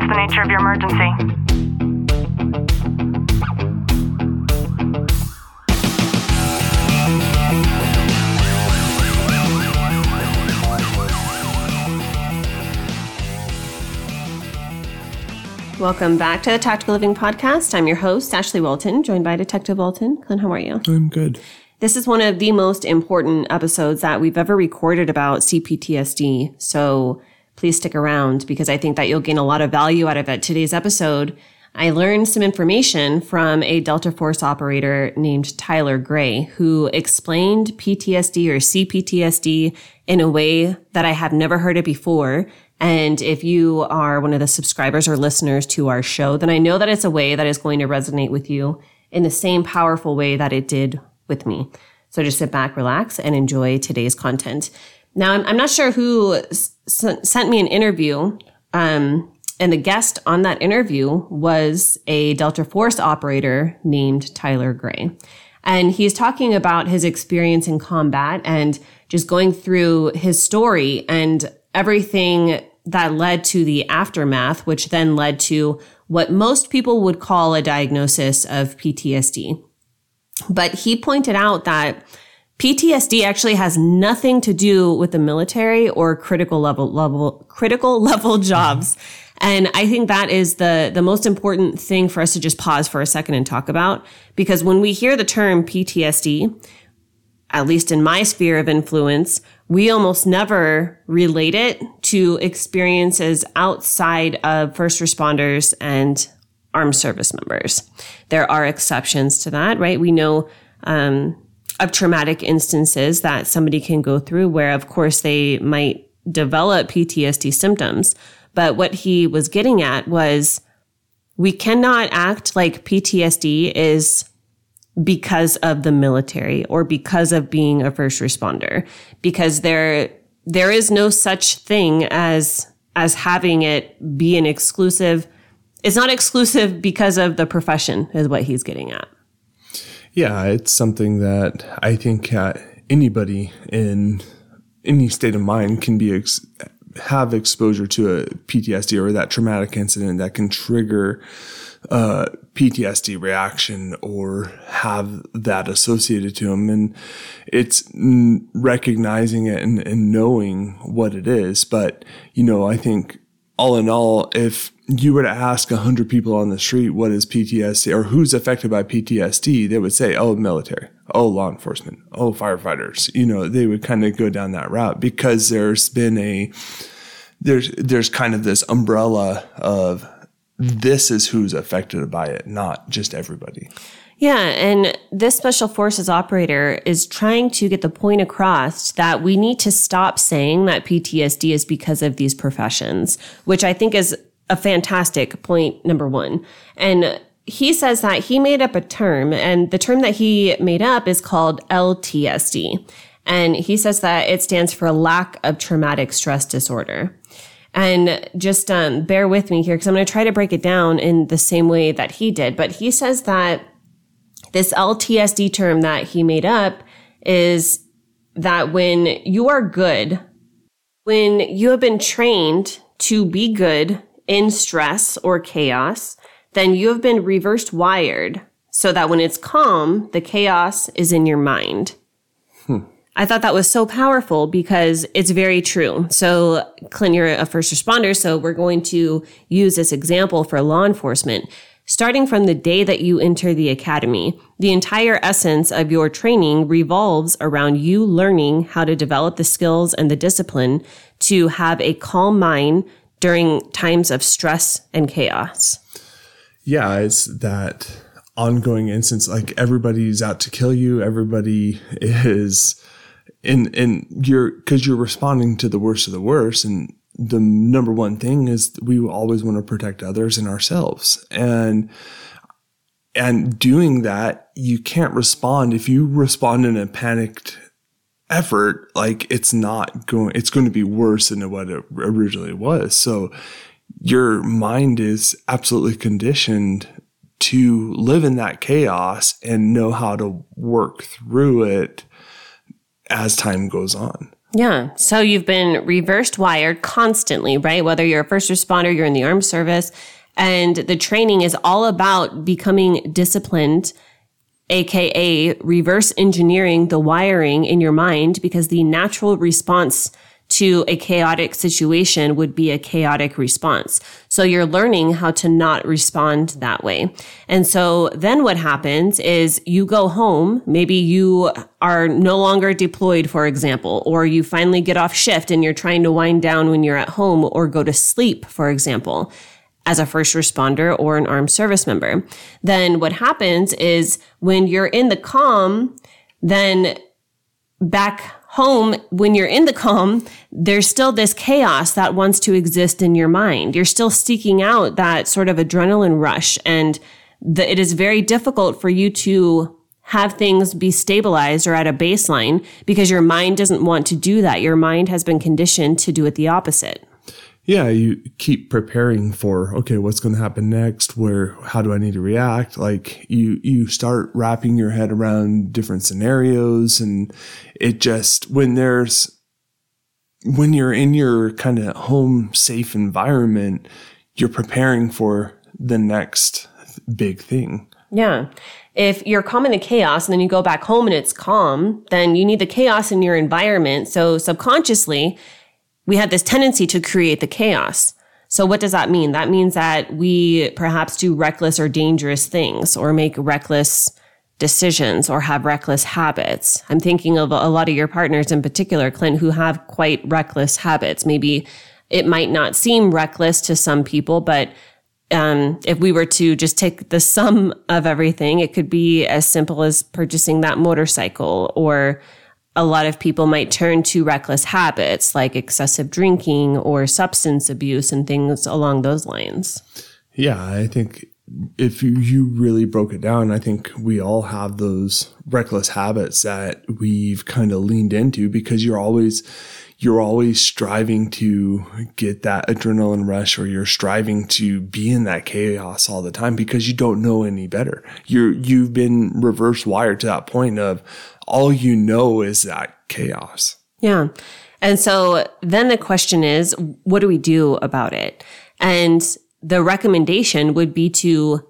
What's the nature of your emergency? Welcome back to the Tactical Living Podcast. I'm your host, Ashley Walton, joined by Detective Walton. Clint, how are you? I'm good. This is one of the most important episodes that we've ever recorded about CPTSD. So please stick around because I think that you'll gain a lot of value out of it. Today's episode, I learned some information from a Delta Force operator named Tyler Grey, who explained PTSD or CPTSD in a way that I have never heard it before. And if you are one of the subscribers or listeners to our show, then I know that it's a way that is going to resonate with you in the same powerful way that it did with me. So just sit back, relax, and enjoy today's content. Now, I'm, I'm not sure who sent me an interview. Um, and the guest on that interview was a Delta Force operator named Tyler Grey. And he's talking about his experience in combat and just going through his story and everything that led to the aftermath, which then led to what most people would call a diagnosis of PTSD. But he pointed out that PTSD actually has nothing to do with the military or critical level level critical level jobs. And I think that is the the most important thing for us to just pause for a second and talk about because when we hear the term PTSD, at least in my sphere of influence, we almost never relate it to experiences outside of first responders and armed service members. There are exceptions to that, right? We know um, of traumatic instances that somebody can go through where, of course, they might develop PTSD symptoms. But what he was getting at was we cannot act like PTSD is because of the military or because of being a first responder because there there is no such thing as as having it be an exclusive it's not exclusive because of the profession is what he's getting at Yeah, it's something that I think uh, anybody in any state of mind can be ex- have exposure to a PTSD or that traumatic incident that can trigger uh, PTSD reaction or have that associated to them. And it's recognizing it and, and knowing what it is. But, you know, I think all in all, if you were to ask 100 people on the street what is PTSD or who's affected by PTSD, they would say, oh, military, oh, law enforcement, oh, firefighters. You know, they would kind of go down that route because there's been a, there's, there's kind of this umbrella of this is who's affected by it, not just everybody. Yeah, and this special forces operator is trying to get the point across that we need to stop saying that PTSD is because of these professions, which I think is a fantastic point, number one. And he says that he made up a term, and the term that he made up is called LTSD. And he says that it stands for lack of traumatic stress disorder. And just um, bear with me here because I'm going to try to break it down in the same way that he did. But he says that this LTSD term that he made up is that when you are good, when you have been trained to be good in stress or chaos, then you have been reversed wired so that when it's calm, the chaos is in your mind. Hmm. I thought that was so powerful because it's very true. So, Clint, you're a first responder. So, we're going to use this example for law enforcement. Starting from the day that you enter the academy, the entire essence of your training revolves around you learning how to develop the skills and the discipline to have a calm mind during times of stress and chaos. Yeah, it's that ongoing instance. Like everybody's out to kill you. Everybody is and and you're because you're responding to the worst of the worst and the number one thing is we always want to protect others and ourselves. And and doing that you can't respond. If you respond in a panicked effort like it's not going it's going to be worse than what it originally was. So your mind is absolutely conditioned to live in that chaos and know how to work through it as time goes on. Yeah. So you've been reversed wired constantly, right? Whether you're a first responder, you're in the armed service, and the training is all about becoming disciplined, aka reverse engineering the wiring in your mind because the natural response to a chaotic situation would be a chaotic response. So you're learning how to not respond that way. And so then what happens is you go home. Maybe you are no longer deployed, for example, or you finally get off shift and you're trying to wind down when you're at home or go to sleep, for example as a first responder or an armed service member. Then what happens is when you're in the calm, then back home, when you're in the calm, there's still this chaos that wants to exist in your mind. You're still seeking out that sort of adrenaline rush. And the, it is very difficult for you to have things be stabilized or at a baseline because your mind doesn't want to do that. Your mind has been conditioned to do it the opposite yeah, you keep preparing for okay, what's going to happen next? Where how do I need to react? Like you you start wrapping your head around different scenarios and it just when there's when you're in your kind of home safe environment, you're preparing for the next big thing. Yeah. If you're calm in the chaos and then you go back home and it's calm, then you need the chaos in your environment. So subconsciously, we have this tendency to create the chaos. So what does that mean? That means that we perhaps do reckless or dangerous things or make reckless decisions or have reckless habits. I'm thinking of a lot of your partners in particular, Clint, who have quite reckless habits. Maybe it might not seem reckless to some people, but um, if we were to just take the sum of everything, it could be as simple as purchasing that motorcycle or a lot of people might turn to reckless habits like excessive drinking or substance abuse and things along those lines. Yeah, I think if you really broke it down, I think we all have those reckless habits that we've kind of leaned into because you're always you're always striving to get that adrenaline rush or you're striving to be in that chaos all the time because you don't know any better. You're you've been reverse wired to that point of all you know is that chaos. Yeah. And so then the question is, what do we do about it? And the recommendation would be to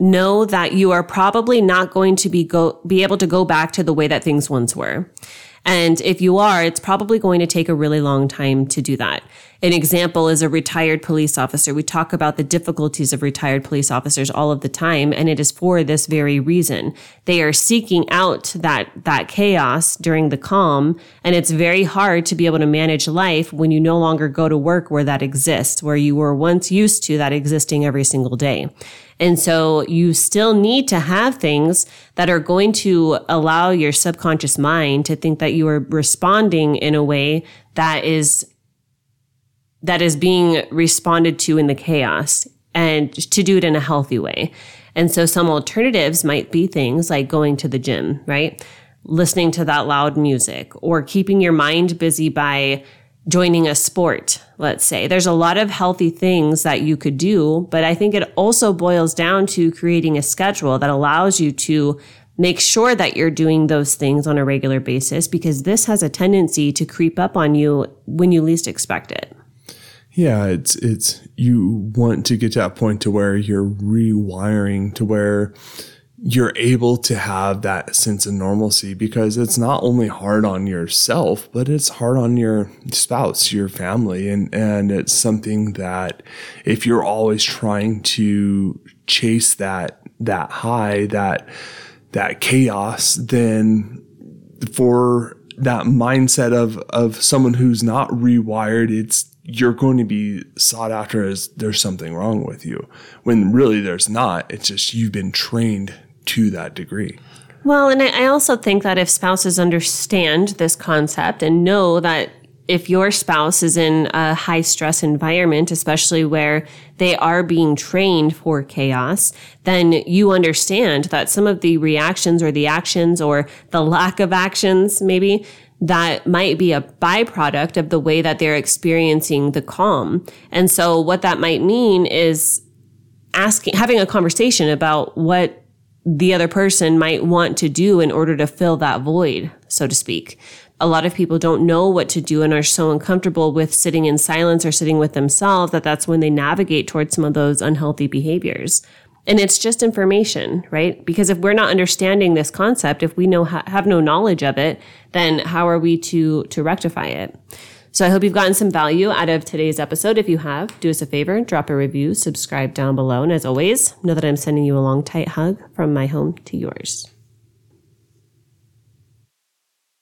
know that you are probably not going to be go, be able to go back to the way that things once were. And if you are, it's probably going to take a really long time to do that. An example is a retired police officer. We talk about the difficulties of retired police officers all of the time, and it is for this very reason. They are seeking out that, that chaos during the calm, and it's very hard to be able to manage life when you no longer go to work where that exists, where you were once used to that existing every single day. And so you still need to have things that are going to allow your subconscious mind to think that you are responding in a way that is that is being responded to in the chaos and to do it in a healthy way. And so some alternatives might be things like going to the gym, right? Listening to that loud music or keeping your mind busy by joining a sport, let's say. There's a lot of healthy things that you could do, but I think it also boils down to creating a schedule that allows you to make sure that you're doing those things on a regular basis because this has a tendency to creep up on you when you least expect it. Yeah, it's it's you want to get to that point to where you're rewiring to where you're able to have that sense of normalcy because it's not only hard on yourself, but it's hard on your spouse, your family. And, and it's something that if you're always trying to chase that, that high, that, that chaos, then for that mindset of, of someone who's not rewired, it's you're going to be sought after as there's something wrong with you when really there's not. It's just you've been trained to that degree. Well, and I also think that if spouses understand this concept and know that if your spouse is in a high stress environment, especially where they are being trained for chaos, then you understand that some of the reactions or the actions or the lack of actions, maybe that might be a byproduct of the way that they're experiencing the calm. And so what that might mean is asking, having a conversation about what the other person might want to do in order to fill that void, so to speak. a lot of people don't know what to do and are so uncomfortable with sitting in silence or sitting with themselves that that's when they navigate towards some of those unhealthy behaviors. And it's just information, right? Because if we're not understanding this concept, if we know have no knowledge of it, then how are we to to rectify it? So I hope you've gotten some value out of today's episode. If you have, do us a favor, drop a review, subscribe down below, and as always, know that I'm sending you a long tight hug from my home to yours.